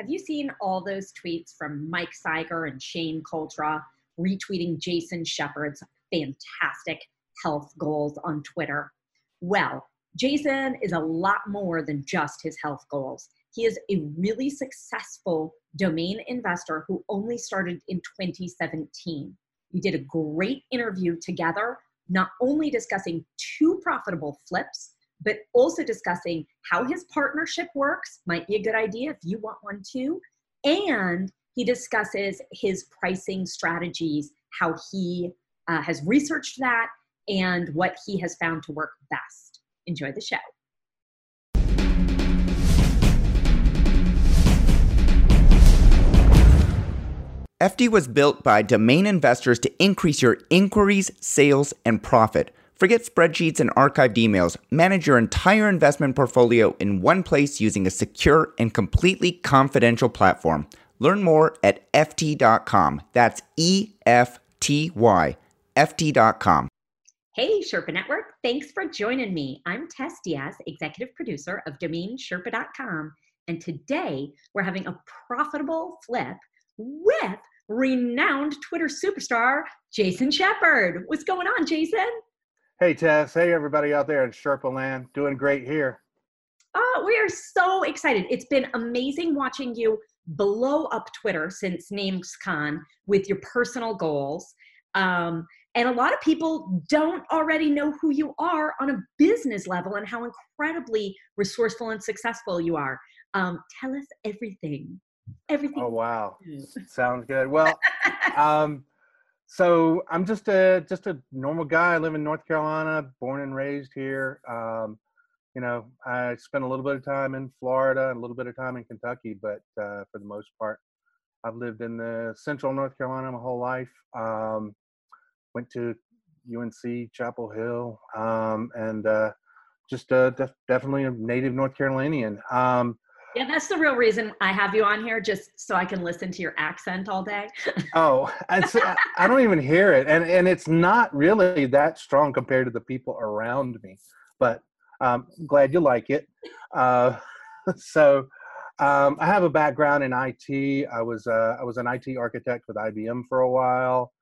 Have you seen all those tweets from Mike Cyger and Shane Cultra retweeting Jason Shepard's fantastic health goals on Twitter? Well, Jason is a lot more than just his health goals. He is a really successful domain investor who only started in 2017. We did a great interview together, not only discussing two profitable flips, but also discussing how his partnership works. Might be a good idea if you want one too. And he discusses his pricing strategies, how he uh, has researched that, and what he has found to work best. Enjoy the show. Efty was built by domain investors to increase your inquiries, sales, and profit. Forget spreadsheets and archived emails. Manage your entire investment portfolio in one place using a secure and completely confidential platform. Learn more at Efty.com. That's E F T Y, Efty.com. Hey, Sherpa Network. Thanks for joining me. I'm Tess Diaz, executive producer of DomainSherpa.com. And today we're having a profitable flip with renowned Twitter superstar, Jason Shepard. What's going on, Jason? Hey, Tess. Hey, everybody out there in Sherpa land. Doing great here. Oh, we are so excited. It's been amazing watching you blow up Twitter since NamesCon with your personal goals. Um, and a lot of people don't already know who you are on a business level and how incredibly resourceful and successful you are. Um, tell us everything everything. Oh wow, sounds good. Well, um, so I'm just a just a normal guy. I live in North Carolina, born and raised here. Um, you know, I spent a little bit of time in Florida, and a little bit of time in Kentucky, but uh, for the most part, I've lived in the Central North Carolina my whole life. Um, went to UNC Chapel Hill, um, and uh, just def- definitely a native North Carolinian. Um, yeah, that's the real reason I have you on here, just so I can listen to your accent all day. oh, I, I don't even hear it, and and it's not really that strong compared to the people around me. But um, glad you like it. Uh, so, um, I have a background in IT. I was uh, I was an IT architect with IBM for a while.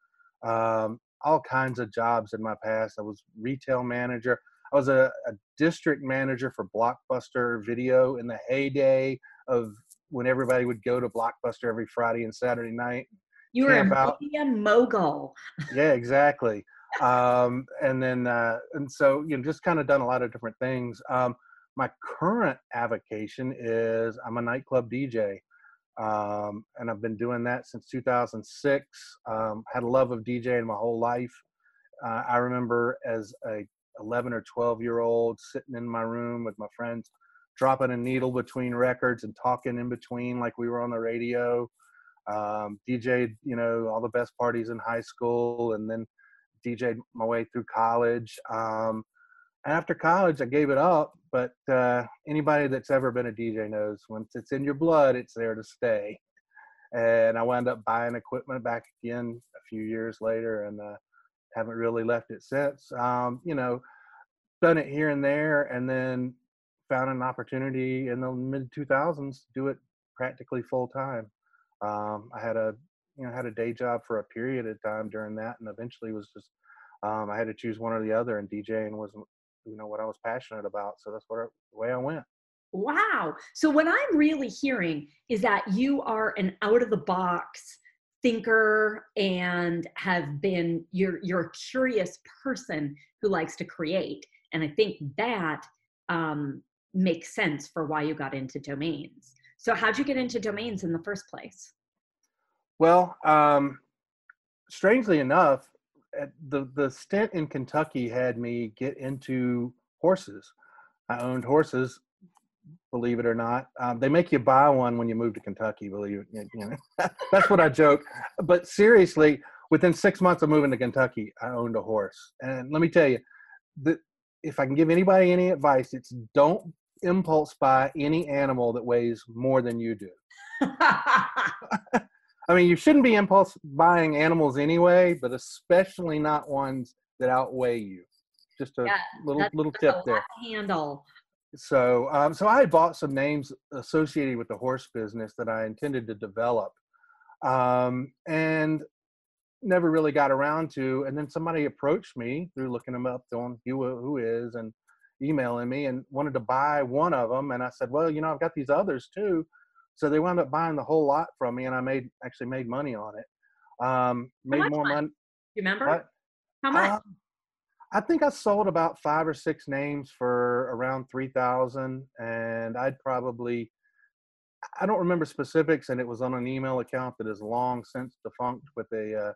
Um, all kinds of jobs in my past. I was retail manager. I was a, a district manager for Blockbuster Video in the heyday of when everybody would go to Blockbuster every Friday and Saturday night. You were a media mogul. yeah, exactly. um, and then, uh, and so, you know, just kind of done a lot of different things. Um, my current avocation is I'm a nightclub DJ. Um, and I've been doing that since 2006. Um, had a love of DJing my whole life. Uh, I remember as a 11 or 12 year old sitting in my room with my friends dropping a needle between records and talking in between like we were on the radio. Um, dj'd you know all the best parties in high school and then dj'd my way through college. Um, after college i gave it up but uh, anybody that's ever been a dj knows once it's in your blood it's there to stay. And i wound up buying equipment back again a few years later and uh, haven't really left it since. Um, you know, done it here and there, and then found an opportunity in the mid 2000s to do it practically full time. Um, I had a you know had a day job for a period of time during that, and eventually was just um, I had to choose one or the other, and DJing was you know what I was passionate about, so that's what the way I went. Wow. So what I'm really hearing is that you are an out of the box thinker and have been you're you're a curious person who likes to create. And i think that um, makes sense for why you got into domains. So how'd you get into domains in the first place? Well um, strangely enough the the stint in kentucky had me get into horses. I owned horses believe it or not. Um, they make you buy one when you move to Kentucky. Believe it, you know. That's what I joke. But seriously, within six months of moving to Kentucky, I owned a horse. And let me tell you, that if I can give anybody any advice, it's don't impulse buy any animal that weighs more than you do. I mean, you shouldn't be impulse buying animals anyway, but especially not ones that outweigh you. Just a yeah, little little tip there. Handle so um, so I had bought some names associated with the horse business that I intended to develop, um, and never really got around to. And then somebody approached me through looking them up on who who is and emailing me and wanted to buy one of them. And I said, well, you know, I've got these others too. So they wound up buying the whole lot from me, and I made actually made money on it. Um, made more money. You remember? How much? Um, I think I sold about five or six names for around three thousand, and I'd probably I don't remember specifics, and it was on an email account that is long since defunct with a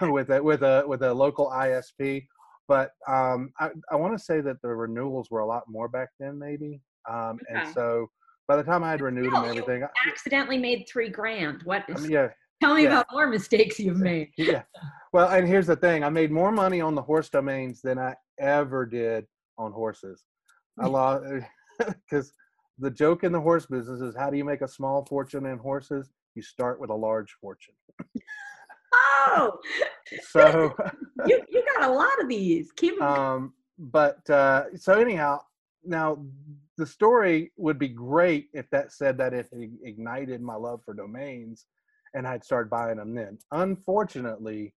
uh, with a with a with a local ISP. But um, I, I want to say that the renewals were a lot more back then, maybe. Um, okay. And so by the time I had renewed them and everything, I accidentally made three grand. What? I mean, yeah. Tell me yeah. about more mistakes you've made. yeah. Well, and here's the thing: I made more money on the horse domains than I ever did on horses. I lost because the joke in the horse business is how do you make a small fortune in horses? You start with a large fortune. oh, so you you got a lot of these. Keep um, but uh, so anyhow, now the story would be great if that said that it ignited my love for domains and I'd start buying them then. Unfortunately,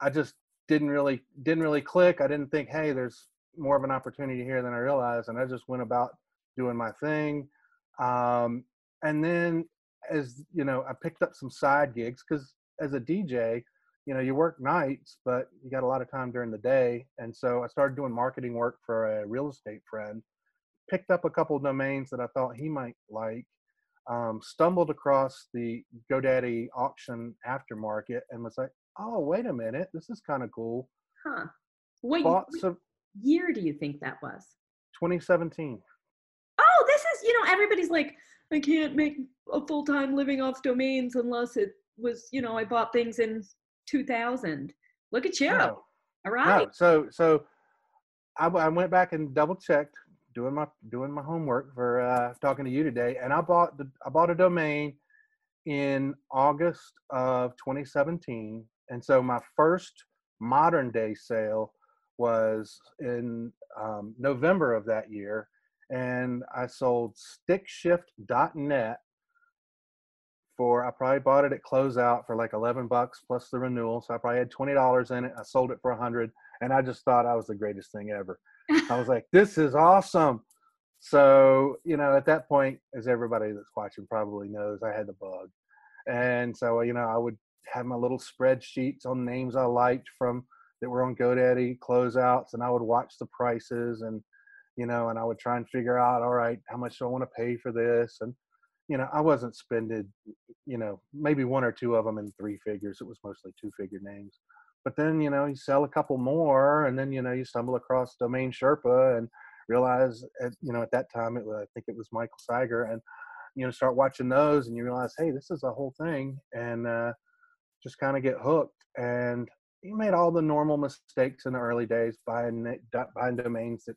I just didn't really didn't really click. I didn't think, hey, there's more of an opportunity here than I realized, and I just went about doing my thing. Um, and then, as you know, I picked up some side gigs because as a DJ, you know, you work nights, but you got a lot of time during the day. And so I started doing marketing work for a real estate friend. Picked up a couple domains that I thought he might like, um, stumbled across the GoDaddy auction aftermarket and was like, oh, wait a minute, this is kind of cool. Huh. What, what some, year do you think that was? 2017. Oh, this is, you know, everybody's like, I can't make a full time living off domains unless it was, you know, I bought things in 2000. Look at you. No. All right. No. So, so I, I went back and double checked doing my doing my homework for uh, talking to you today, and I bought the I bought a domain in August of 2017, and so my first modern day sale was in um, November of that year, and I sold stickshift.net for I probably bought it at closeout for like 11 bucks plus the renewal, so I probably had twenty dollars in it. I sold it for a hundred, and I just thought I was the greatest thing ever. I was like, this is awesome. So, you know, at that point, as everybody that's watching probably knows, I had the bug. And so, you know, I would have my little spreadsheets on names I liked from that were on GoDaddy closeouts, and I would watch the prices and, you know, and I would try and figure out, all right, how much do I want to pay for this? And, you know, I wasn't spending, you know, maybe one or two of them in three figures. It was mostly two figure names but then you know you sell a couple more and then you know you stumble across domain sherpa and realize at, you know at that time it was, i think it was michael Cyger, and you know start watching those and you realize hey this is a whole thing and uh, just kind of get hooked and you made all the normal mistakes in the early days buying buying domains that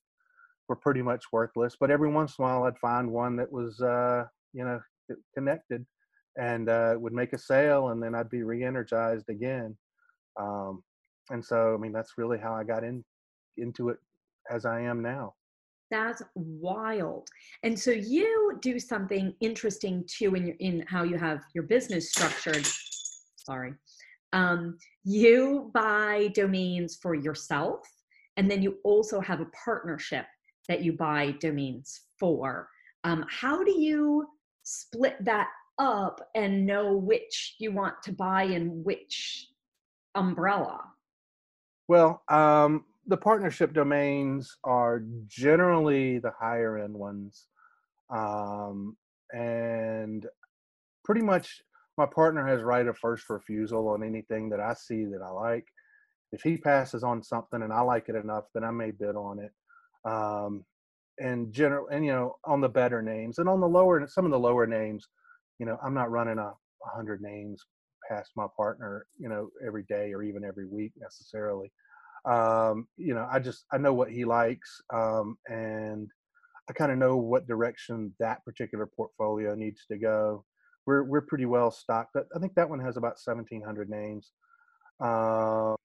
were pretty much worthless but every once in a while i'd find one that was uh, you know connected and uh, would make a sale and then i'd be re-energized again um, and so, I mean, that's really how I got in into it as I am now. That's wild. And so you do something interesting too in your, in how you have your business structured. Sorry. Um, you buy domains for yourself, and then you also have a partnership that you buy domains for. Um, how do you split that up and know which you want to buy and which umbrella? Well, um, the partnership domains are generally the higher end ones. Um, and pretty much my partner has right of first refusal on anything that I see that I like. If he passes on something and I like it enough, then I may bid on it. Um, and general, and you know, on the better names and on the lower, some of the lower names, you know, I'm not running a hundred names past my partner, you know, every day or even every week necessarily. Um, you know, I just I know what he likes, um, and I kind of know what direction that particular portfolio needs to go. We're we're pretty well stocked. I think that one has about 1,700 names, uh,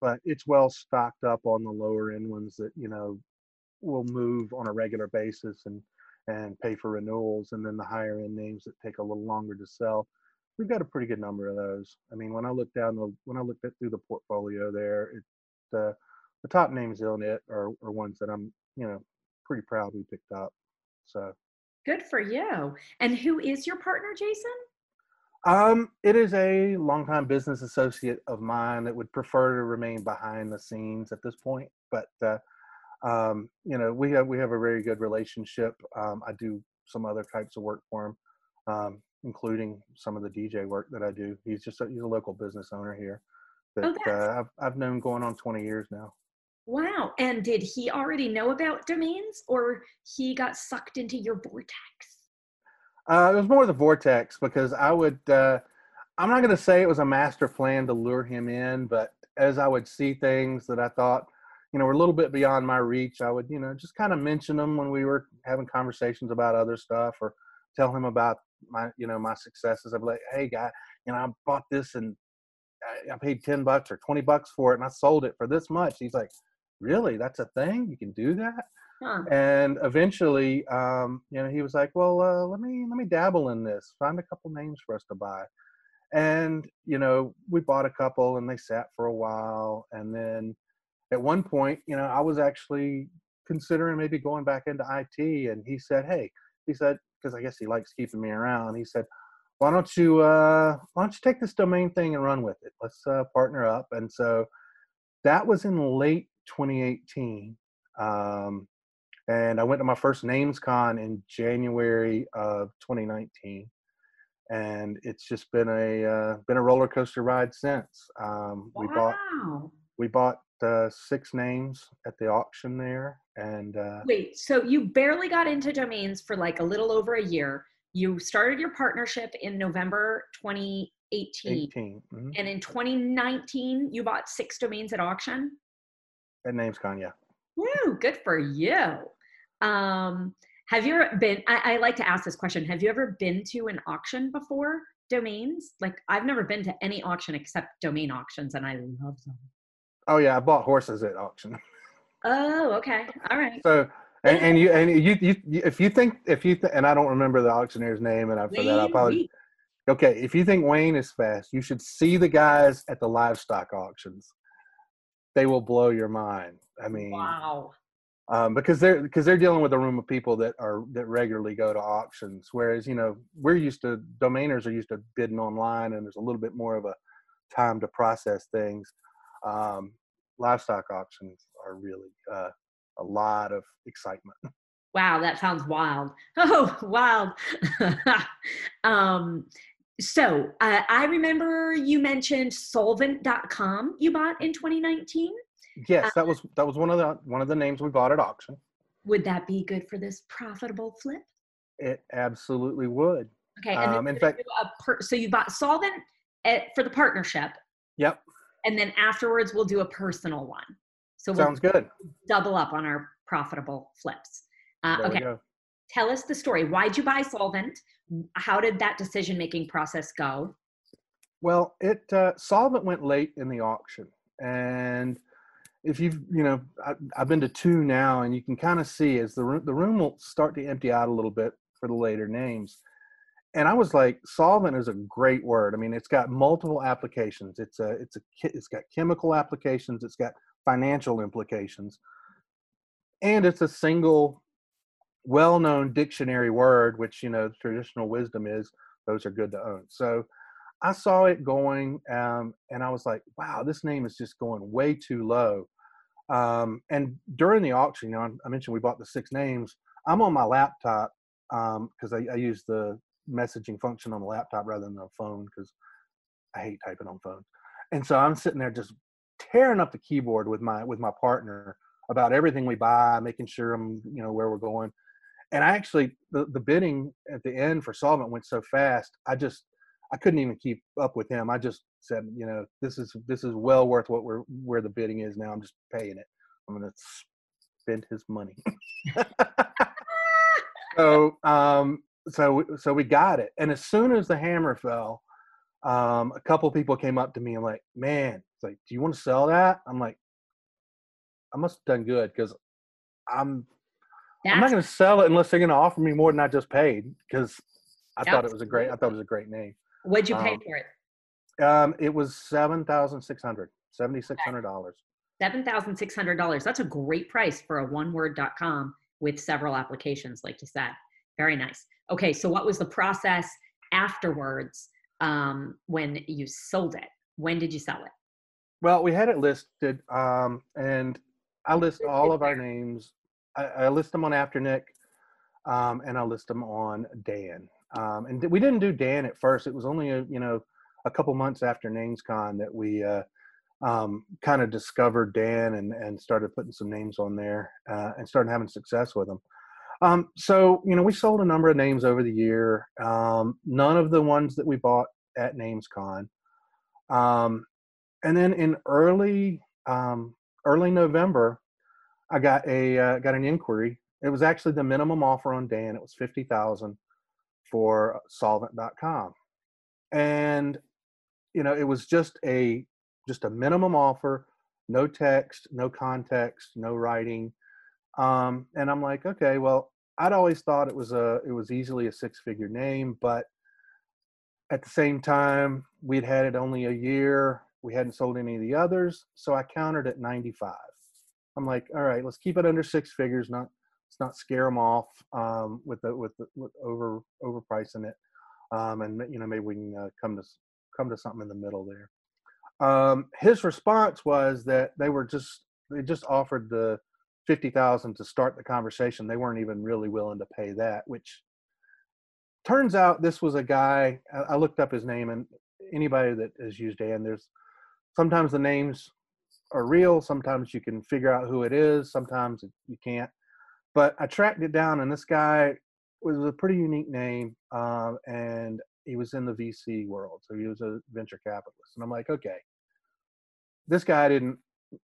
but it's well stocked up on the lower end ones that you know will move on a regular basis and and pay for renewals, and then the higher end names that take a little longer to sell. We've got a pretty good number of those. I mean, when I look down the when I looked at through the portfolio there, it uh, the top names in it are, are ones that I'm you know pretty proud we picked up. So good for you. And who is your partner, Jason? Um, it is a longtime business associate of mine that would prefer to remain behind the scenes at this point, but uh, um, you know, we have we have a very good relationship. Um, I do some other types of work for him, um, including some of the DJ work that I do. He's just a, he's a local business owner here that Oh, uh, I've I've known going on 20 years now. Wow. And did he already know about domains or he got sucked into your vortex? Uh, it was more the vortex because I would. Uh, I'm not going to say it was a master plan to lure him in, but as I would see things that I thought, you know, were a little bit beyond my reach, I would, you know, just kind of mention them when we were having conversations about other stuff, or tell him about my, you know, my successes. I'd be like, "Hey, guy, you know, I bought this and I, I paid ten bucks or twenty bucks for it, and I sold it for this much." He's like, "Really? That's a thing? You can do that?" Huh. and eventually um, you know he was like well uh, let me let me dabble in this find a couple names for us to buy and you know we bought a couple and they sat for a while and then at one point you know i was actually considering maybe going back into it and he said hey he said because i guess he likes keeping me around he said why don't you uh why don't you take this domain thing and run with it? Let's uh, partner up. And so that was in late 2018 um, and I went to my first Names Con in January of 2019, and it's just been a uh, been a roller coaster ride since. Um, We bought we bought uh, six names at the auction there, and uh, Wait, so you barely got into domains for like a little over a year. You started your partnership in November 2018. 18 mhm, And in 2019, you bought six domains at auction. at Names Con, yeah. Woo, good for you. Um, have you ever been? I, I like to ask this question. Have you ever been to an auction before? Domains? Like I've never been to any auction except domain auctions, and I love them. Oh yeah, I bought horses at auction. Oh, okay. All right. So. And, and you and you, you if you think if you th- and I don't remember the auctioneer's name and I for that I apologize. Okay, if you think Wayne is fast, you should see the guys at the livestock auctions. They will blow your mind. I mean, Wow. um, because they're because they're dealing with a room of people that are that regularly go to auctions. Whereas you know we're used to domainers are used to bidding online, and there's a little bit more of a time to process things. Um, livestock auctions are really uh, a lot of excitement. Wow, that sounds wild. Oh, wild. um, so uh, I remember you mentioned solvent.com you bought in 2019. Yes, that was that was one of the one of the names we bought at auction. Would that be good for this profitable flip? It absolutely would. Okay. And Um, in fact- a per- so you bought solvent at, for the partnership, Yep, and then afterwards we'll do a personal one. So we'll sounds good. double up on our profitable flips. Uh, okay. Tell us the story. Why'd you buy solvent? How did that decision making process go? Well, it uh, solvent went late in the auction, and if you've you know I, I've been to two now, and you can kind of see as the room the room will start to empty out a little bit for the later names. And I was like, solvent is a great word. I mean, it's got multiple applications. It's a it's a it's got chemical applications. It's got financial implications, and it's a single well-known dictionary word, which you know traditional wisdom is. Those are good to own. So I saw it going, um, and I was like, "Wow, this name is just going way too low." Um, and during the auction, you know, I mentioned we bought the six names. I'm on my laptop because I, I use the messaging function on the laptop rather than the phone because I hate typing on phones. And so I'm sitting there just tearing up the keyboard with my with my partner about everything we buy, making sure I'm you know where we're going. And I actually the, the bidding at the end for solvent went so fast. I just I couldn't even keep up with him. I just said, you know, this is this is well worth what we're where the bidding is now. I'm just paying it. I'm gonna spend his money. so um so so we got it. And as soon as the hammer fell, um, a couple people came up to me and like, man, it's like, do you want to sell that? I'm like, I must have done good because I'm That's, I'm not going to sell it unless they're going to offer me more than I just paid because I thought it was a great I thought it was a great name. what'd you pay um, for it? Um, it was seven thousand six hundred, seventy six hundred dollars. $7,600. That's a great price for a oneword.com with several applications, like you said. Very nice. Okay, so what was the process afterwards um, when you sold it? When did you sell it? Well, we had it listed, um, and I list all of our names. I, I list them on Afternic, um, and I list them on Dan. Um, and we didn't do Dan at first. It was only a you know a couple months after NamesCon that we uh, um, kind of discovered Dan and and started putting some names on there uh, and started having success with them. Um, so you know we sold a number of names over the year. Um, none of the ones that we bought at NamesCon. Um, and then in early um, early November, I got a uh, got an inquiry. It was actually the minimum offer on Dan. It was fifty thousand for Solvent.com, and you know it was just a just a minimum offer, no text, no context, no writing, um, and I'm like, okay, well, I'd always thought it was a it was easily a six figure name, but at the same time, we'd had it only a year. We hadn't sold any of the others, so I countered at 95. I'm like, all right, let's keep it under six figures. Not let's not scare them off um, with the with the, with over overpricing it, um, and you know maybe we can uh, come to come to something in the middle there. Um, his response was that they were just they just offered the fifty thousand to start the conversation. They weren't even really willing to pay that, which turns out this was a guy. I looked up his name, and anybody that has used Dan, there's sometimes the names are real. Sometimes you can figure out who it is. Sometimes you can't. But I tracked it down, and this guy was a pretty unique name, um, and he was in the VC world, so he was a venture capitalist. And I'm like, okay, this guy didn't,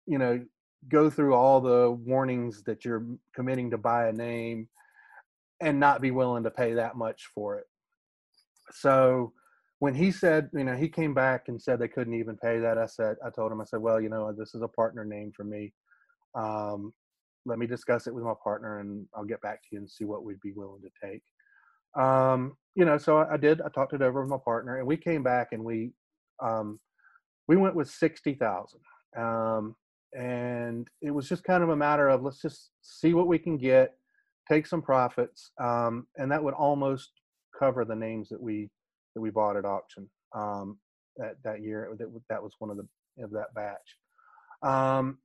you know, go through all the warnings that you're committing to buy a name and not be willing to pay that much for it. So when he said, you know, he came back and said they couldn't even pay that, I said, I told him, I said, well, you know, this is a partner name for me. Um, let me discuss it with my partner and I'll get back to you and see what we'd be willing to take. Um, you know, so I, I did, I talked it over with my partner and we came back and we, um, we went with 60,000. Um, and it was just kind of a matter of let's just see what we can get, take some profits, um, and that would almost cover the names that we that we bought at auction um, that that year. That that was one of the of that batch. Um,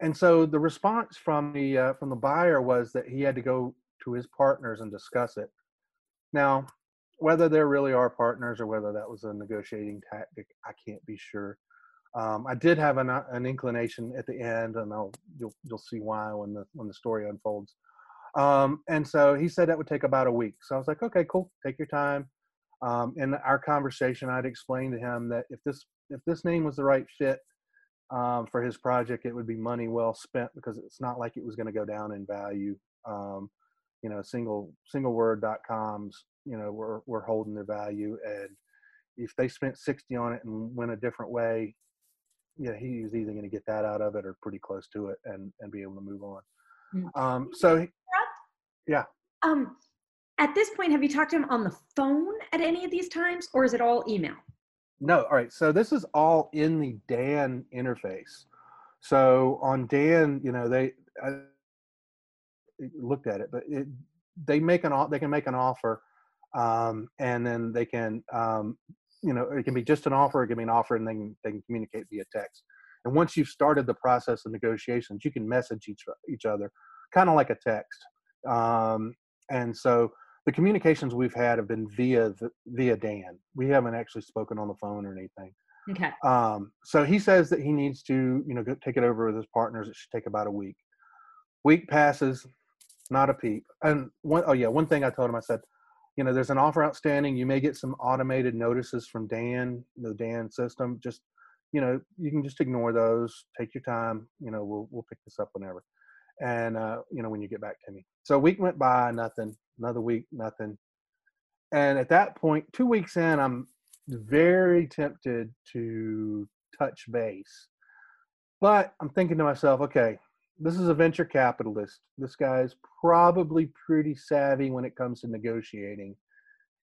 and so the response from the uh, from the buyer was that he had to go to his partners and discuss it. Now, whether there really are partners or whether that was a negotiating tactic, I can't be sure. Um, I did have an, uh, an inclination at the end, and I'll you'll you'll see why when the when the story unfolds. Um, and so he said that would take about a week. So I was like, okay, cool, take your time. Um, in our conversation, I'd explained to him that if this if this name was the right fit um, for his project, it would be money well spent because it's not like it was going to go down in value. Um, you know, single single word dot coms, you know, we're we're holding their value, and if they spent sixty on it and went a different way, yeah, he was either going to get that out of it or pretty close to it and and be able to move on. Mm. Um, so Yeah. Um, at this point, have you talked to him on the phone at any of these times, or is it all email? No, all right. So this is all in the Dan interface. So on Dan, you know, they I looked at it, but it, they make an they can make an offer, um, and then they can, um, you know, it can be just an offer, it can be an offer, and they can they can communicate via text. And once you've started the process of negotiations, you can message each each other, kind of like a text. Um, and so the communications we've had have been via the, via Dan. We haven't actually spoken on the phone or anything. Okay. Um, so he says that he needs to, you know, go take it over with his partners. It should take about a week. Week passes, not a peep. And one, oh yeah, one thing I told him, I said, you know, there's an offer outstanding. You may get some automated notices from Dan, the Dan system. Just, you know, you can just ignore those. Take your time. You know, we'll we'll pick this up whenever. And uh, you know, when you get back to me. So a week went by, nothing. Another week, nothing. And at that point, two weeks in, I'm very tempted to touch base. But I'm thinking to myself, okay, this is a venture capitalist. This guy is probably pretty savvy when it comes to negotiating.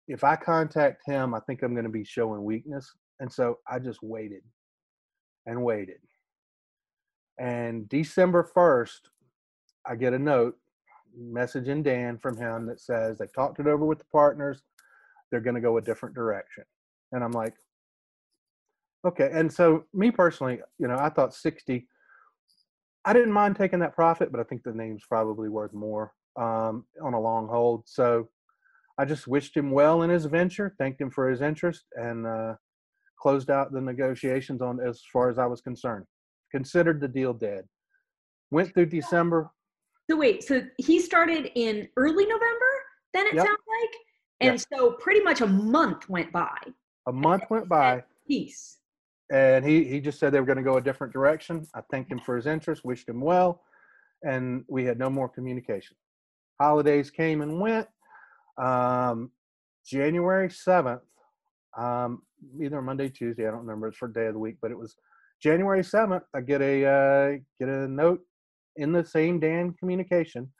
If I contact him, I think I'm going to be showing weakness. And so I just waited and waited. And December 1st, I get a note, message in Dan from him that says they talked it over with the partners. They're going to go a different direction. And I'm like, okay. And so, me personally, you know, I thought 60 I didn't mind taking that profit, but I think the name's probably worth more um, on a long hold. So I just wished him well in his venture, thanked him for his interest, and uh, closed out the negotiations on as far as I was concerned. Considered the deal dead. Went through December. So wait, so he started in early November. Then it yep. sounds like, and yep. so pretty much a month went by. A month went by. Peace and he he just said they were going to go a different direction. I thanked him for his interest, wished him well, and we had no more communication. Holidays came and went. Um, January seventh, um, either Monday, Tuesday, I don't remember. It's for day of the week, but it was January seventh. I get a uh, get a note in the same Dan communication.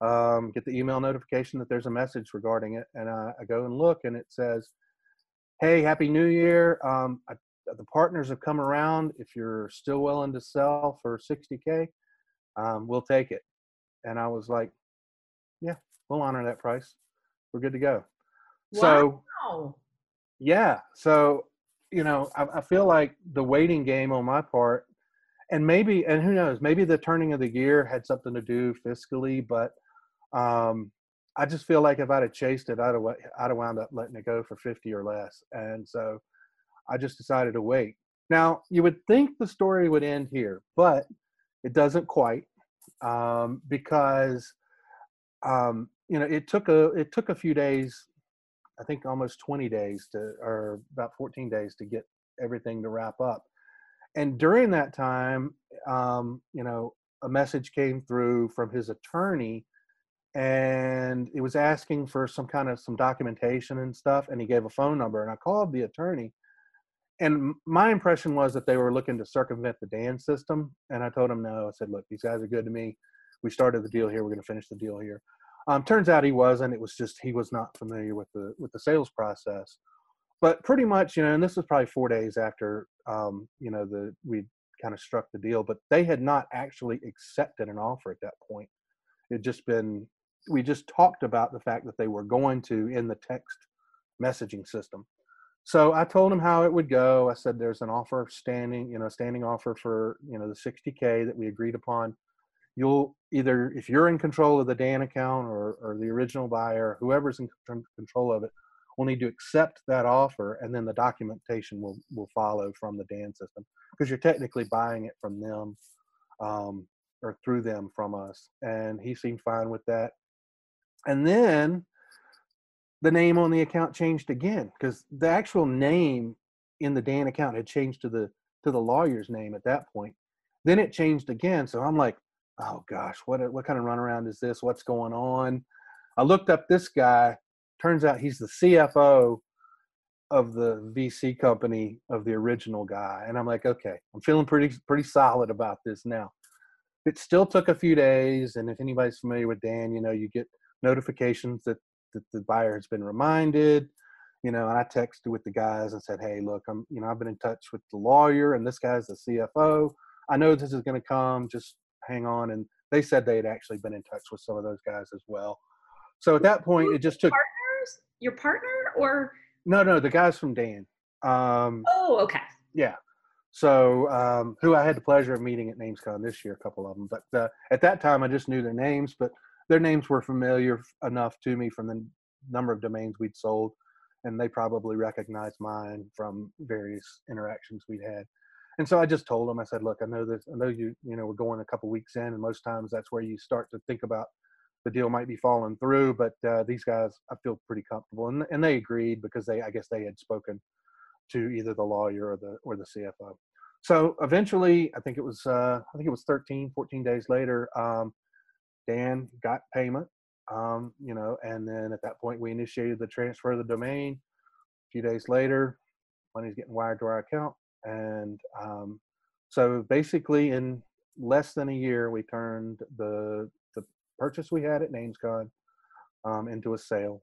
Um, get the email notification that there's a message regarding it, and uh, I go and look, and it says, "Hey, Happy New Year! Um, I the partners have come around. If you're still willing to sell for 60K, um, we'll take it. And I was like, yeah, we'll honor that price. We're good to go. Wow. So, yeah. So, you know, I, I feel like the waiting game on my part, and maybe, and who knows, maybe the turning of the year had something to do fiscally, but um, I just feel like if I'd have chased it, I'd have, I'd have wound up letting it go for 50 or less. And so, I just decided to wait. Now, you would think the story would end here, but it doesn't quite um, because um, you know it took a it took a few days, I think almost 20 days to or about 14 days to get everything to wrap up. And during that time, um, you know, a message came through from his attorney and it was asking for some kind of some documentation and stuff and he gave a phone number and i called the attorney and my impression was that they were looking to circumvent the Dan system. And I told them no. I said, look, these guys are good to me. We started the deal here. We're going to finish the deal here. Um, turns out he wasn't. It was just he was not familiar with the with the sales process. But pretty much, you know, and this was probably four days after, um, you know, the we kind of struck the deal. But they had not actually accepted an offer at that point. It just been we just talked about the fact that they were going to in the text messaging system so I told him how it would go. I said there's an offer standing, you know, standing offer for, you know, the 60K that we agreed upon. You'll either, if you're in control of the Dan account or, or the original buyer, whoever's in control of it, will need to accept that offer and then the documentation will, will follow from the Dan system because you're technically buying it from them um, or through them from us. And he seemed fine with that. And then the name on the account changed again because the actual name in the Dan account had changed to the to the lawyer's name at that point. Then it changed again. So I'm like, oh gosh, what what kind of runaround is this? What's going on? I looked up this guy. Turns out he's the CFO of the VC company of the original guy. And I'm like, okay, I'm feeling pretty pretty solid about this now. It still took a few days, and if anybody's familiar with Dan, you know, you get notifications that that the buyer has been reminded you know and i texted with the guys and said hey look i'm you know i've been in touch with the lawyer and this guy's the cfo i know this is going to come just hang on. And they said they had actually been in touch with some of those guys as well. So at that point it just took partners your partner or no no the guys from dan um oh okay. yeah. So um who i had the pleasure of meeting at namescon this year a couple of them but uh, at that time i just knew their names but their names were familiar enough to me from the number of domains we'd sold, and they probably recognized mine from various interactions we'd had. And so I just told them, I said, look, I know this, I know you, you know, we're going a couple weeks in, and most times that's where you start to think about the deal might be falling through. But uh, these guys, I feel pretty comfortable, and and they agreed because they, I guess, they had spoken to either the lawyer or the or the CFO. So eventually, I think it was, uh, I think it was 13, 14 days later. Um, Dan got payment, um, you know, and then at that point we initiated the transfer of the domain. A few days later, money's getting wired to our account, and um, so basically in less than a year, we turned the the purchase we had at NamesCon um, into a sale.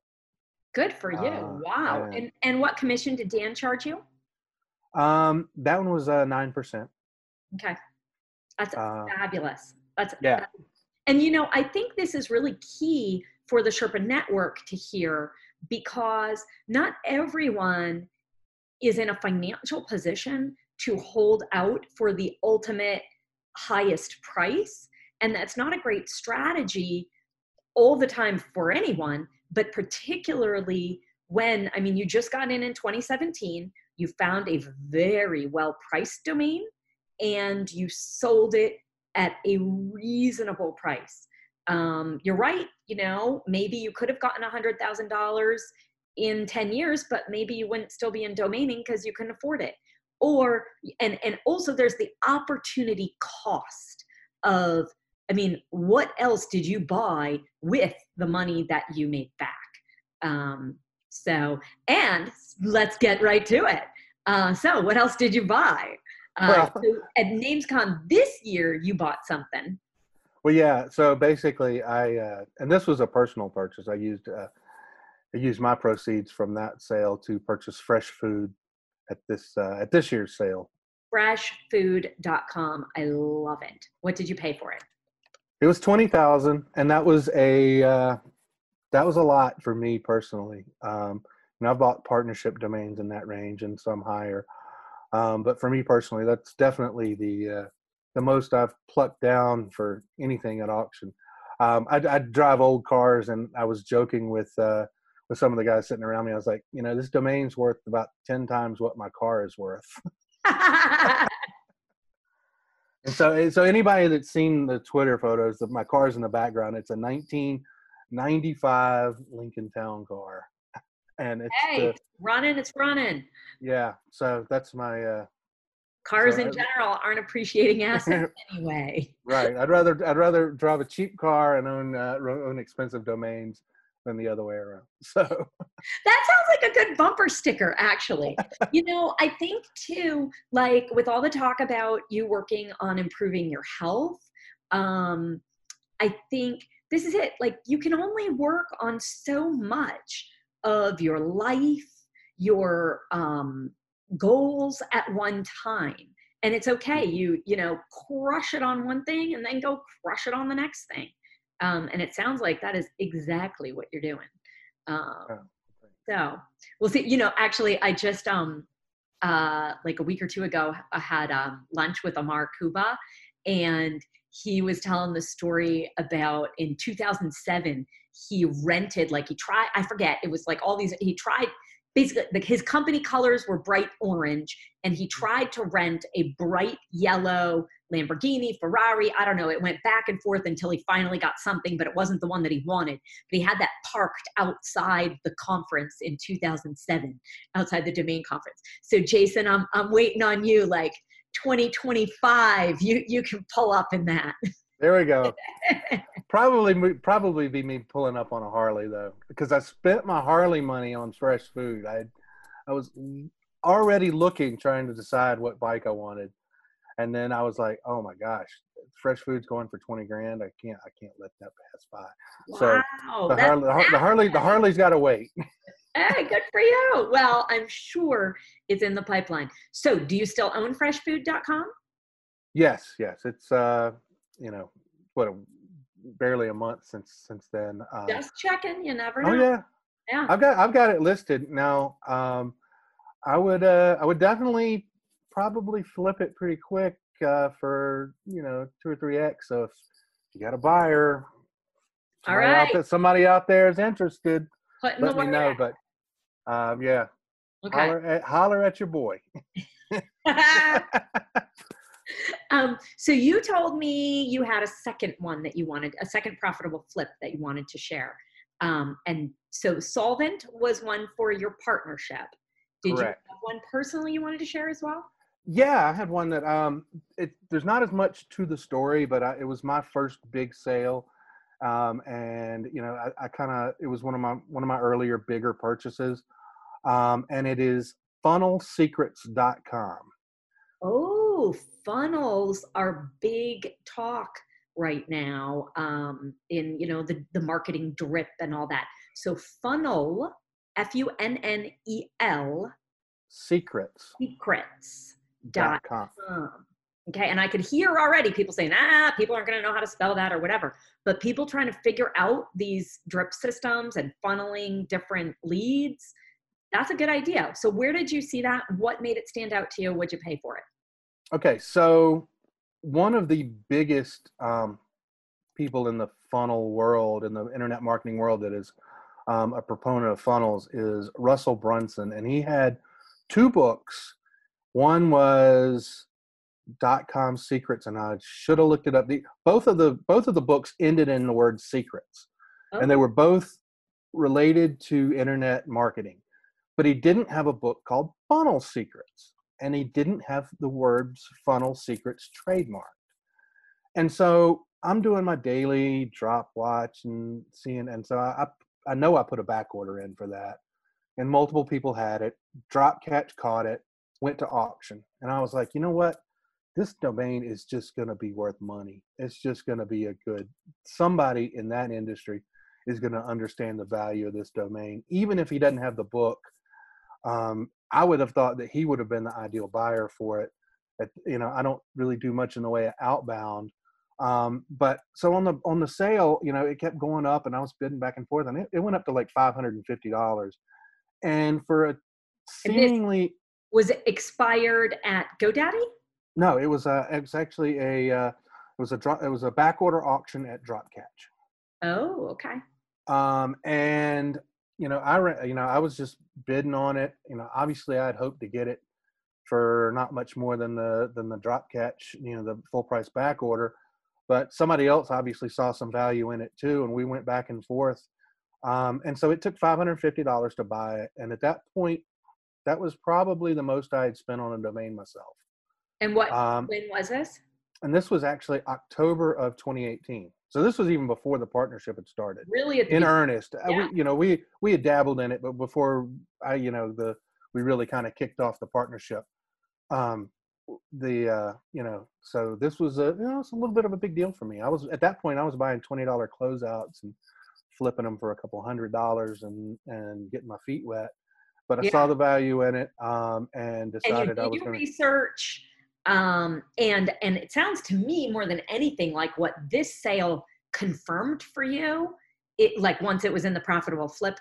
Good for you. Uh, wow. and- And and what commission did Dan charge you? Um, that one was uh, nine percent. Okay. That's Uh, fabulous. That's yeah. And you know, I think this is really key for the Sherpa network to hear because not everyone is in a financial position to hold out for the ultimate highest price. And that's not a great strategy all the time for anyone, but particularly when, I mean, you just got in in 2017, you found a very well priced domain and you sold it at a reasonable price. Um, you're right, you know, maybe you could have gotten $100,000 in 10 years, but maybe you wouldn't still be in domaining because you couldn't afford it. Or, and, and also there's the opportunity cost of, I mean, what else did you buy with the money that you made back? Um, so, and let's get right to it. Uh, so, what else did you buy? Uh, Well- so at NamesCon this year, you bought something. Well, yeah. So basically, I uh, and this was a personal purchase. I used uh, I used my proceeds from that sale to purchase fresh food at this uh, at this year's sale. Freshfood.com. I love it. What did you pay for it? It was twenty thousand, and that was a uh, that was a lot for me personally. Um, and I've bought partnership domains in that range and some higher, um, but for me personally, that's definitely the uh, the most I've plucked down for anything at auction. Um, I, I drive old cars, and I was joking with uh, with some of the guys sitting around me. I was like, you know, this domain's worth about ten times what my car is worth. And so, so anybody that's seen the Twitter photos of my car's in the background, it's a 1995 Lincoln Town car, and it's hey, the, it's running, it's running. yeah. So that's my uh, Cars So in I- general aren't appreciating assets anyway. right. I'd rather I'd rather drive a cheap car and own uh, own expensive domains than the other way around. So That sounds like a good bumper sticker, actually. you know, I think too, like with all the talk about you working on improving your health, um, I think this is it. Like, you can only work on so much of your life, your um, goals at one time. And it's okay. You, you know, crush it on one thing and then go crush it on the next thing. Um, and it sounds like that is exactly what you're doing. Um, Oh, so we'll see. You know, actually, I just um uh like a week or two ago, I had um, lunch with Ammar Kubba, and he was telling the story about in 2007 he rented like he tried I forget it was like all these he tried basically like his company colors were bright orange and he mm-hmm. tried to rent a bright yellow Lamborghini, Ferrari, I don't know. It went back and forth until he finally got something, but it wasn't the one that he wanted. But he had that parked outside the conference in 2007, outside the domain conference. So Jason, I'm I'm waiting on you like 2025. You you can pull up in that. there we go. probably probably be me pulling up on a Harley though, because I spent my Harley money on fresh food. I I was already looking, trying to decide what bike I wanted, and then I was like, oh my gosh, fresh food's going for twenty grand. I can't I can't let that pass by. So, wow. The Harley, the, Har- the Harley, the Harley's got to wait. Hey, good for you. Well, I'm sure it's in the pipeline. So, do you still own freshfood.com? yes, yes, it's uh, you know, what, a, barely a month since since then. Uh, Just checking. You never know. oh yeah, Yeah. I've got I've got it listed now. Um, I would uh, I would definitely probably flip it pretty quick uh, for you know two or three x. So if you got a buyer, All somebody out there, somebody out there is interested, Putting let me know. out. But um, yeah, Okay. holler at holler at your boy. um, so you told me you had a second one that you wanted, a second profitable flip that you wanted to share. Um, and so Solvent was one for your partnership. Did Correct. you have one personally you wanted to share as well? Yeah, I had one that um, it there's not as much to the story, but I, it was my first big sale, um, and you know I, I kind of it was one of my one of my earlier bigger purchases, um, and it is funnelsecrets.com. Oh, Ooh, funnels are big talk right now um, in you know the the marketing drip and all that. So funnel, F U N N E L, secrets secrets dot com. com. Okay, and I could hear already people saying, ah, people aren't going to know how to spell that or whatever. But people trying to figure out these drip systems and funneling different leads, that's a good idea. So, where did you see that? What made it stand out to you? What'd you pay for it? Okay, so one of the biggest um, people in the funnel world, in the internet marketing world, that is um, a proponent of funnels is Russell Brunson, and he had two books. One was dot com secrets, and I should have looked it up. The, both of the both of the books ended in the word secrets, and they Oh. were both related to internet marketing. But he didn't have a book called Funnel Secrets, and he didn't have the words Funnel Secrets trademarked. And so I'm doing my daily drop watch and seeing, and so I I know I put a back order in for that, and multiple people had it. DropCatch caught it, went to auction, and I was like, you know what? This domain is just going to be worth money. It's just going to be a good. Somebody in that industry is going to understand the value of this domain, even if he doesn't have the book. Um, I would have thought that he would have been the ideal buyer for it. At, you know, I don't really do much in the way of outbound, um, but so on the on the sale, you know, it kept going up, and I was bidding back and forth, and it, it went up to like five hundred and fifty dollars. And for a seemingly Was it expired at GoDaddy? no, it was a it was actually a uh, it was a drop it was a back order auction at Dropcatch. Oh, okay. um and you know i you know i was just bidding on it you know obviously i'd hoped to get it for not much more than the than the DropCatch you know the full price back order but somebody else obviously saw some value in it too and we went back and forth um and so it took $550 to buy it and at that point that was probably the most i had spent on a domain myself And what? um when was this? and this was actually october of 2018 so this was even before the partnership had started Really? At the in earnest. Uh, Yeah. We, you know, we we had dabbled in it, but before I, you know, the we really kind of kicked off the partnership. Um, the uh, you know, so this was a you know, it's a little bit of a big deal for me. I was at that point I was buying twenty dollar closeouts and flipping them for a couple hundred dollars and and getting my feet wet. But I Yeah. saw the value in it um, and and you decided I did was your to. research um, and and it sounds to me more than anything like what this sale confirmed for you it like once it was in the profitable flip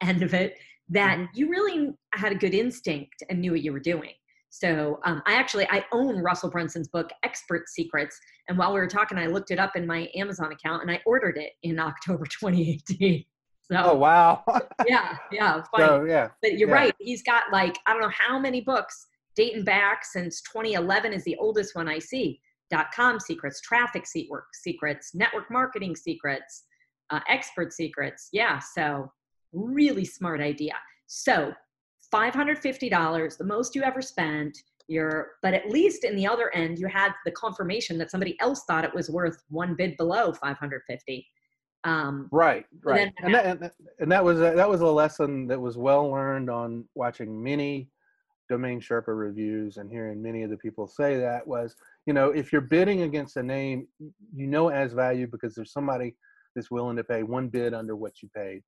end of it that Mhm. you really had a good instinct and knew what you were doing so um, i actually i own russell brunson's book expert secrets and while we were talking i looked it up in my amazon account and i ordered it in october 2018 so Oh wow! yeah yeah so yeah, But you're Yeah. right. He's got like, I don't know how many books dating back since 2011 is the oldest one I see. Dot com secrets, traffic secret secrets, network marketing secrets, uh, expert secrets. Yeah. So really smart idea. So $550, the most you ever spent. You're, but at least in the other end, you had the confirmation that somebody else thought it was worth one bid below 550. Um, Right, right, and that, and that and that was a, that was a lesson that was well learned on watching many domain Sherpa reviews and hearing many of the people say that was you know if you're bidding against a name you know has value because there's somebody that's willing to pay one bid under what you paid.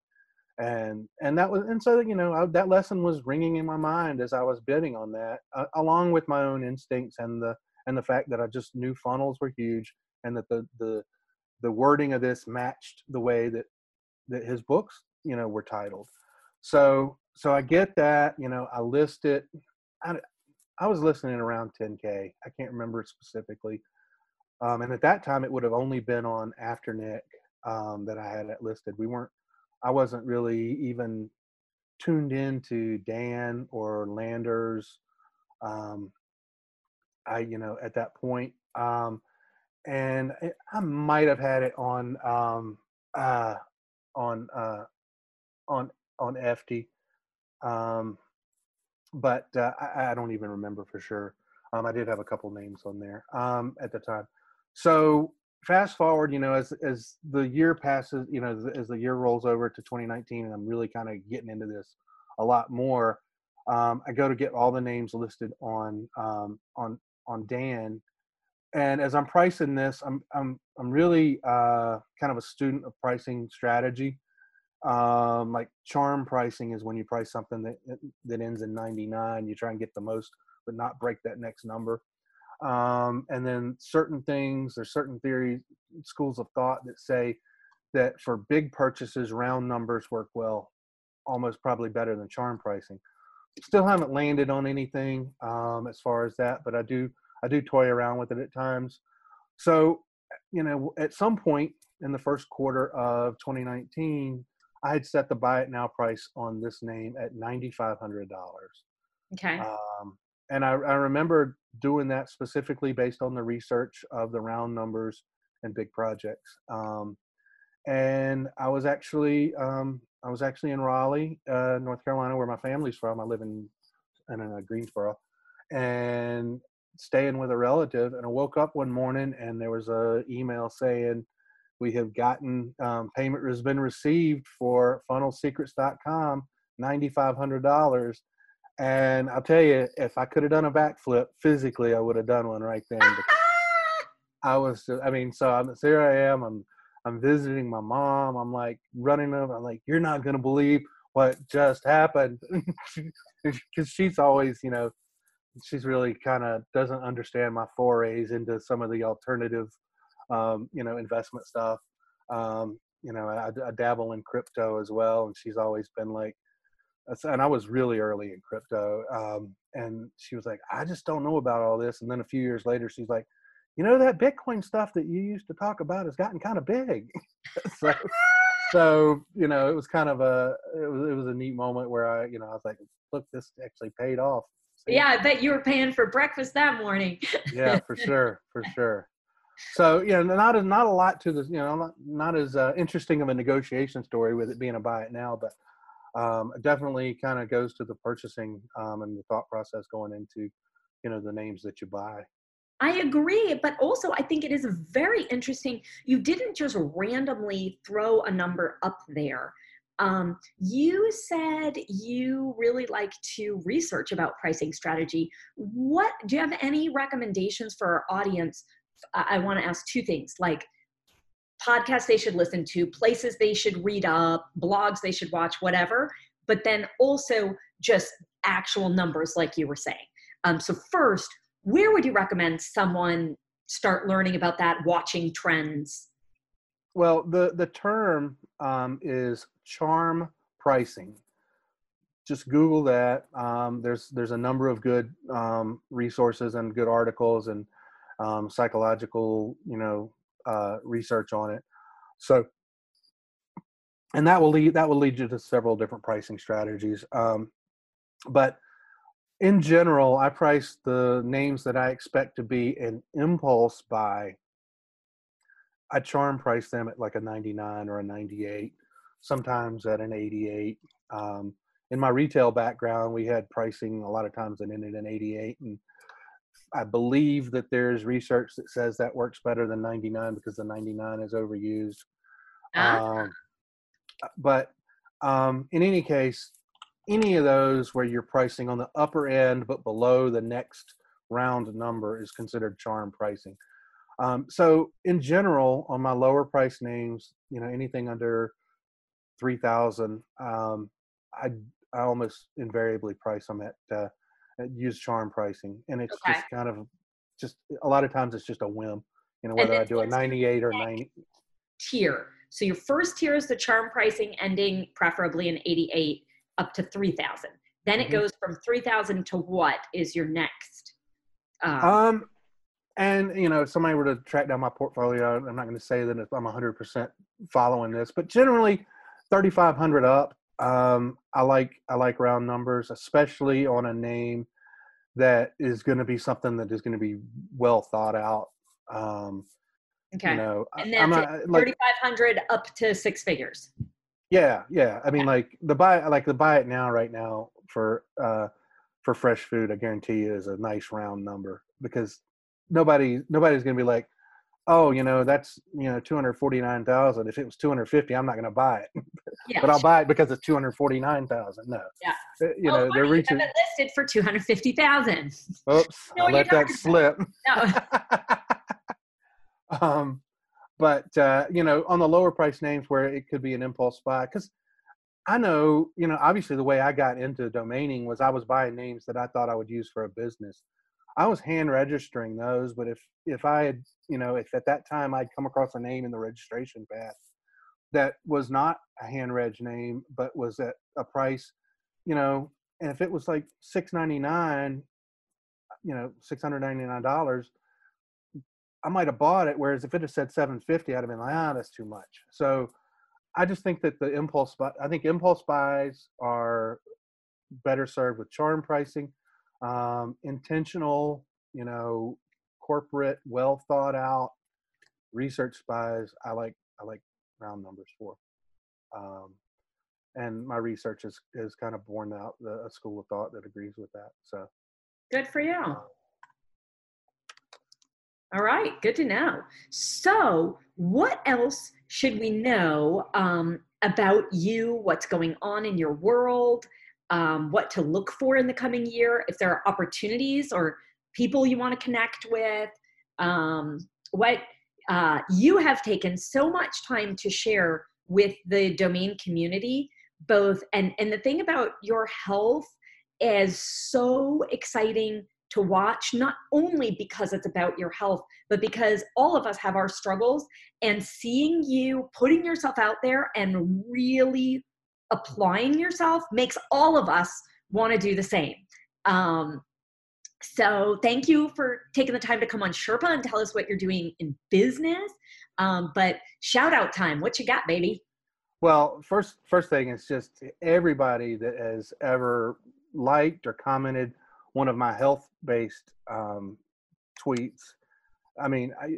And and that was and so you know I, that lesson was ringing in my mind as I was bidding on that uh, along with my own instincts and the and the fact that I just knew funnels were huge and that the the the wording of this matched the way that that his books you know were titled. So so i get that you know i list it i, I was listening around 10k i can't remember specifically. Um, and at that time it would have only been on Afternic um, that i had it listed. We weren't i wasn't really even tuned into dan or landers. Um, i you know at that point um, and I- I might have had it on um uh on uh on on Efty um but uh, I, I don't even remember for sure. Um I did have a couple names on there um at the time. So fast forward you know as as the year passes you know as, the year rolls over to 2019 and I'm really kind of getting into this a lot more um I go to get all the names listed on um on on Dan, and as I'm pricing this, I'm I'm I'm really uh, kind of a student of pricing strategy. Um, like charm pricing is when you price something that that ends in 99, you try and get the most, but not break that next number. Um, and then certain things, there's certain theories, schools of thought that say that for big purchases, round numbers work well, almost probably better than charm pricing. Still haven't landed on anything um, as far as that, but I do I do toy around with it at times. So, you know, at some point in the first quarter of 2019, I had set the buy it now price on this name at $9,500. Okay. Um, and I, I remember doing that specifically based on the research of the round numbers and big projects. Um, and I was actually um, I was actually in Raleigh, uh, North Carolina, where my family's from. I live in in uh, Greensboro, and staying with a relative. And I woke up one morning and there was a email saying we have gotten um, payment has been received for funnelsecrets.com, ninety five hundred dollars and I'll tell you, if I could have done a backflip physically, I would have done one right then. I was, I mean, so I'm so here. I am. I'm, I'm visiting my mom. I'm like running up. I'm like, you're not gonna believe what just happened, because she's always, you know, she's really kind of doesn't understand my forays into some of the alternative, um, you know, investment stuff. Um, you know, I, I dabble in crypto as well, and she's always been like, and I was really early in crypto. Um, and she was like, I just don't know about all this. And then a few years later, she's like, you know, that Bitcoin stuff that you used to talk about has gotten kind of big. so, so, you know, it was kind of a, it was, it was a neat moment where I, you know, I was like, look, this actually paid off. Yeah. I bet you were paying for breakfast that morning. yeah, for sure. For sure. So, you know, not, not a lot to this, you know, not, not as uh, interesting of a negotiation story with it being a buy it now, but um, definitely kind of goes to the purchasing um, and the thought process going into you know the names that you buy I agree, but also I think it is very interesting. You didn't just randomly throw a number up there. Um, you said you really like to research about pricing strategy. What do you have any recommendations for our audience? I, want to ask two things like podcasts they should listen to, places they should read up, blogs they should watch, whatever, but then also just actual numbers, like you were saying. Um, so, first, where would you recommend someone start learning about that, watching trends? Well, the, the term um, is charm pricing. Just Google that. Um, there's there's a number of good um, resources and good articles and um, psychological, you know, uh, research on it. So, and that will lead that will lead you to several different pricing strategies. Um, but in general, I price the names that I expect to be an impulse buy. I charm price them at like a 99 or a 98, sometimes at an 88. Um, in my retail background, we had pricing a lot of times that ended in 88, and I believe that there's research that says that works better than 99 because the 99 is overused. Uh-huh. Um, but um, in any case, any of those where you're pricing on the upper end but below the next round number is considered charm pricing. Um, so in general, on my lower price names, you know, anything under 3,000, um, I I almost invariably price them at uh, use charm pricing, and it's okay. just kind of just a lot of times it's just a whim. You know, whether I do a 98 or 90 tier. So your first tier is the charm pricing, ending preferably in 88 up to 3,000. Then mm-hmm. it goes from 3,000 to what is your next? Um, um, and you know, if somebody were to track down my portfolio, I'm not going to say that I'm 100% following this, but generally 3,500 up um, I like I like round numbers, especially on a name that is going to be something that is going to be well thought out. Um, okay. You know, and then like, 3,500 up to six figures. Yeah, yeah. I mean, like the buy, like the buy it now, right now for uh, for fresh food, I guarantee you is a nice round number because nobody nobody's going to be like, oh, you know, that's you know two hundred forty nine thousand. If it was two hundred fifty, I'm not going to buy it, Yeah. but I'll buy it because it's two hundred forty nine thousand. No, Yeah. You oh, know, they're reaching. have it listed for two hundred fifty thousand. Oops, what let that slip. No. um, but uh, you know, on the lower price names where it could be an impulse buy, because I know, you know, obviously the way I got into domaining was I was buying names that I thought I would use for a business. I was hand registering those, but if if I had, you know, if at that time I'd come across a name in the registration path that was not a hand reg name, but was at a price, you know, and if it was like six ninety nine, you know, six hundred ninety nine dollars, I might have bought it. Whereas if it had said seven fifty, I'd have been like, ah, that's too much. So I just think that the impulse buy, I think impulse buys are better served with charm pricing, um, intentional, you know, corporate, well thought out research spies. I like I like round numbers for. Um, and my research is is kind of borne out the, a school of thought that agrees with that. So Good for you. All right, good to know. So, what else should we know um, about you? What's going on in your world? Um, what to look for in the coming year? If there are opportunities or people you want to connect with? Um, what uh, you have taken so much time to share with the domain community, both and and the thing about your health is so exciting to watch, not only because it's about your health, but because all of us have our struggles. And seeing you putting yourself out there and really applying yourself makes all of us want to do the same. Um, so, thank you for taking the time to come on Sherpa and tell us what you're doing in business. Um, but shout out time. What you got, baby? Well, first first thing is just everybody that has ever liked or commented one of my health based um, tweets. I mean, I,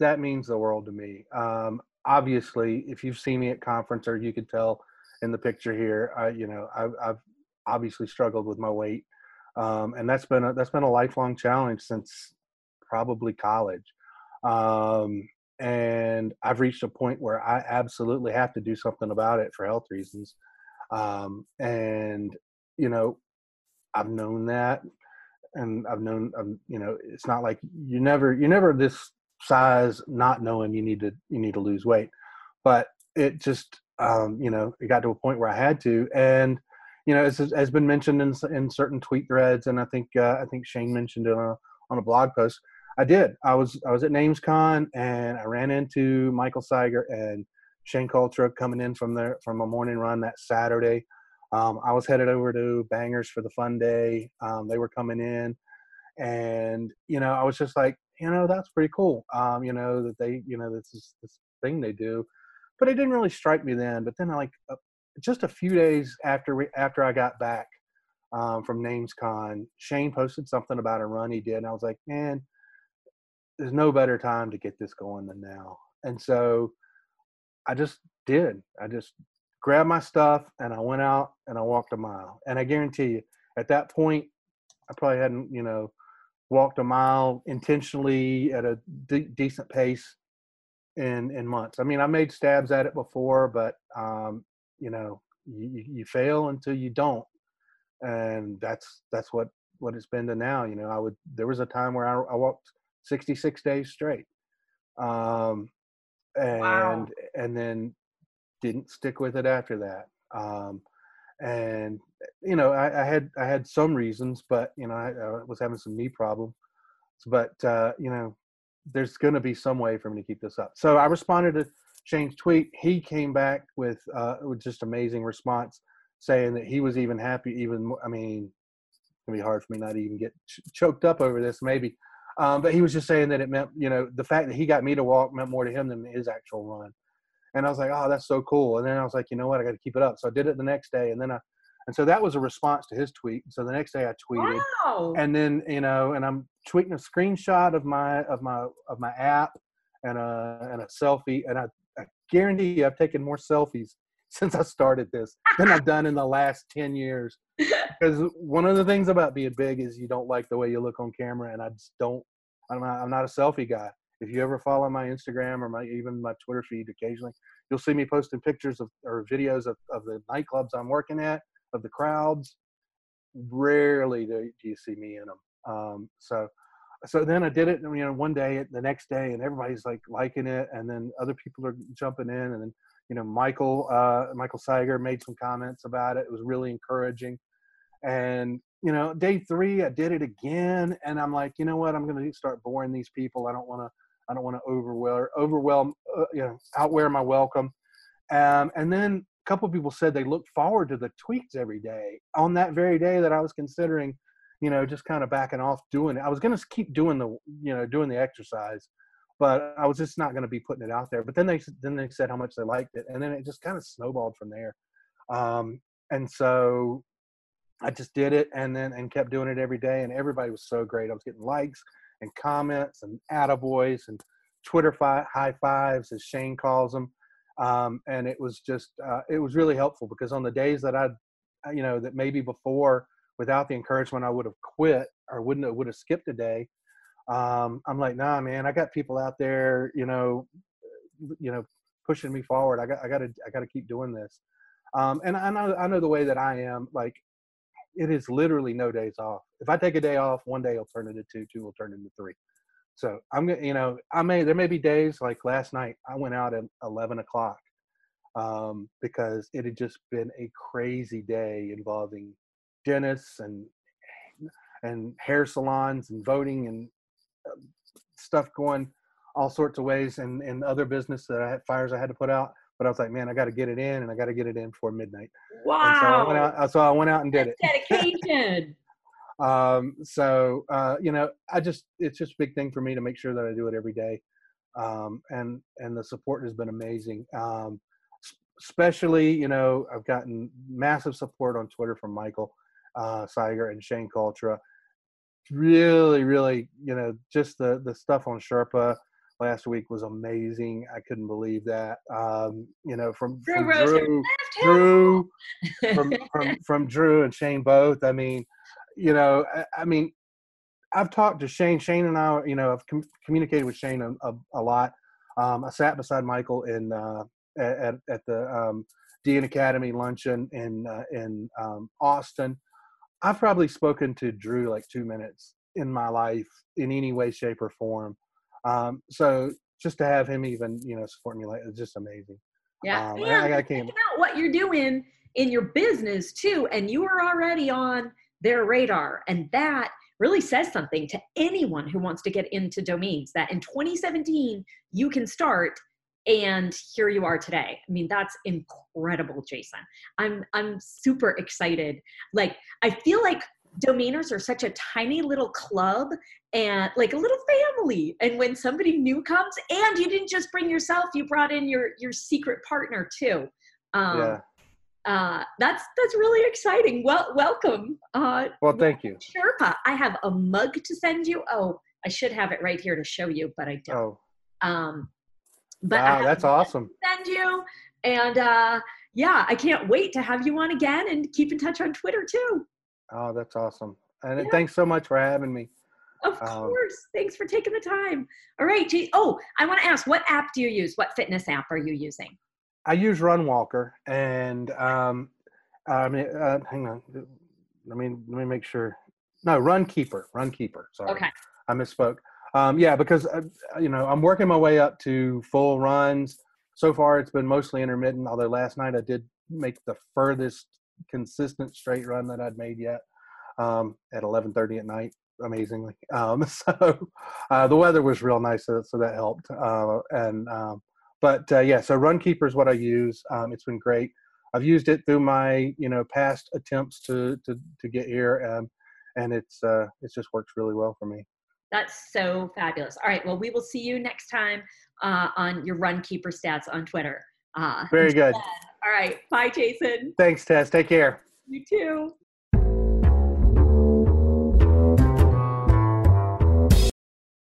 that means the world to me. Um, obviously, if you've seen me at conference or you could tell in the picture here, I you know I've, I've obviously struggled with my weight, um, and that's been a, that's been a lifelong challenge since probably college. Um, and I've reached a point where I absolutely have to do something about it for health reasons. Um, and you know, I've known that, and I've known, um, you know, it's not like you never, you never this size not knowing you need to, you need to lose weight, but it just, um, you know, it got to a point where I had to, and you know, as has been mentioned in in certain tweet threads, and I think uh, I think Shane mentioned it on a on a blog post. I did. I was I was at NamesCon and I ran into Michael Cyger and Shane Cultra coming in from there from a morning run that Saturday. Um, I was headed over to Bangers for the fun day. Um, they were coming in, and you know, I was just like, you know, that's pretty cool. Um, you know that they, you know, this is this thing they do, but it didn't really strike me then. But then, I like uh, just a few days after we after I got back um, from NamesCon, Shane posted something about a run he did, and I was like, man, there's no better time to get this going than now. And so I just did. I just grabbed my stuff and I went out and I walked a mile. And I guarantee you, at that point, I probably hadn't, you know, walked a mile intentionally at a de- decent pace in in months. I mean, I made stabs at it before, but um, you know, you, you fail until you don't, and that's that's what what it's been to now. You know, I would there was a time where I, I walked 66 days straight, um, and Wow. and then didn't stick with it after that. Um, and you know, I, I had I had some reasons, but you know, I, I was having some knee problems. But uh, you know, there's going to be some way for me to keep this up. So I responded to Shane's tweet. He came back with uh, with just amazing response, saying that he was even happy. Even more, I mean, it's gonna be hard for me not even get ch- choked up over this, maybe. Um, but he was just saying that it meant, you know, the fact that he got me to walk meant more to him than his actual run. And I was like, oh, that's so cool. And then I was like, you know what, I got to keep it up. So I did it the next day, and then I, and so that was a response to his tweet. So the next day I tweeted, Wow. and then you know, and I'm tweeting a screenshot of my of my of my app and a and a selfie, and I, I guarantee you, I've taken more selfies since I started this than I've done in the last ten years. Because one of the things about being big is you don't like the way you look on camera, and I just don't. I'm not, I'm not a selfie guy. If you ever follow my Instagram or my even my Twitter feed occasionally, you'll see me posting pictures of or videos of, of the nightclubs I'm working at, of the crowds. Rarely do, do you see me in them. Um, so so then I did it, you know, one day, the next day, and everybody's like liking it, and then other people are jumping in, and then you know, Michael uh, Michael Cyger made some comments about it. It was really encouraging, and you know, day three I did it again, and I'm like, you know what, I'm going to start boring these people. I don't want to, I don't want to overwhelm, overwhelm, uh, you know, outwear my welcome. Um, and then a couple of people said they looked forward to the tweaks every day on that very day that I was considering you know, just kind of backing off doing it. I was going to keep doing the, you know, doing the exercise, but I was just not going to be putting it out there. But then they then they said how much they liked it, and then it just kind of snowballed from there. Um, and so I just did it, and then and kept doing it every day, and everybody was so great. I was getting likes and comments and attaboys and Twitter fi- high fives, as Shane calls them. Um, and it was just uh, it was really helpful because on the days that I, you know, that maybe before without the encouragement, I would have quit or wouldn't have, would have skipped a day. Um, I'm like, nah, man, I got people out there, you know, you know, pushing me forward. I got, I got to, I got to keep doing this. Um, and I know, I know the way that I am. Like, it is literally no days off. If I take a day off, one day will turn into two, two will turn into three. So I'm gonna, you know, I may there may be days like last night. I went out at 11 o'clock um, because it had just been a crazy day involving dentists and and hair salons and voting and uh, stuff going all sorts of ways and, and other business that I had fires I had to put out. But I was like, man, I got to get it in and I got to get it in before midnight. Wow. So I went out, so I went out and did That's it. Dedication. um, so, uh, you know, I just, it's just a big thing for me to make sure that I do it every day. Um, and, and the support has been amazing. Um, especially, you know, I've gotten massive support on Twitter from Michael uh, Cyger and Shane Cultra. Really, really, you know, just the the stuff on Sherpa last week was amazing. I couldn't believe that. Um, you know, from, from Drew, Drew, from, from from Drew and Shane both. I mean, you know, I, I mean, I've talked to Shane. Shane and I, you know, I've com- communicated with Shane a, a, a lot. Um, I sat beside Michael in uh, at at the um, DNAcademy luncheon in uh, in um, Austin, I've probably spoken to Drew like two minutes in my life in any way, shape, or form. Um, so just to have him even, you know, support me like it's just amazing. Yeah, um, and I, I can't out what you're doing in your business too, and you are already on their radar, and that really says something to anyone who wants to get into domains. That in 2017 you can start and here you are today i mean that's incredible jason i'm i'm super excited like i feel like domainers are such a tiny little club and like a little family and when somebody new comes and you didn't just bring yourself you brought in your your secret partner too um, yeah. Uh, that's that's really exciting. Well, welcome. Uh, well, thank you, Sherpa. I have a mug to send you. Oh, I should have it right here to show you, but I don't. Oh. Um, but wow, that's awesome. Send you, and uh, yeah, I can't wait to have you on again and keep in touch on Twitter too. Oh, that's awesome! And yeah. thanks so much for having me. Of um, course. Thanks for taking the time. All right. Gee, oh, I want to ask, what app do you use? What fitness app are you using? I use Runwalker, and um, I mean, uh, hang on. Let me let me make sure. No, Runkeeper. Runkeeper. Sorry. Okay. I misspoke. Um, yeah, because uh, you know I'm working my way up to full runs. So far, it's been mostly intermittent. Although last night I did make the furthest consistent straight run that I'd made yet um, at 11:30 at night. Amazingly, um, so uh, the weather was real nice, so, so that helped. Uh, and um, but uh, yeah, so Runkeeper is what I use. Um, it's been great. I've used it through my you know past attempts to to to get here, and and it's uh, it just works really well for me. That's so fabulous. All right. Well, we will see you next time uh, on your Runkeeper stats on Twitter. Uh, Very good. All right. Bye, Jason. Thanks, Tess. Take care. You too.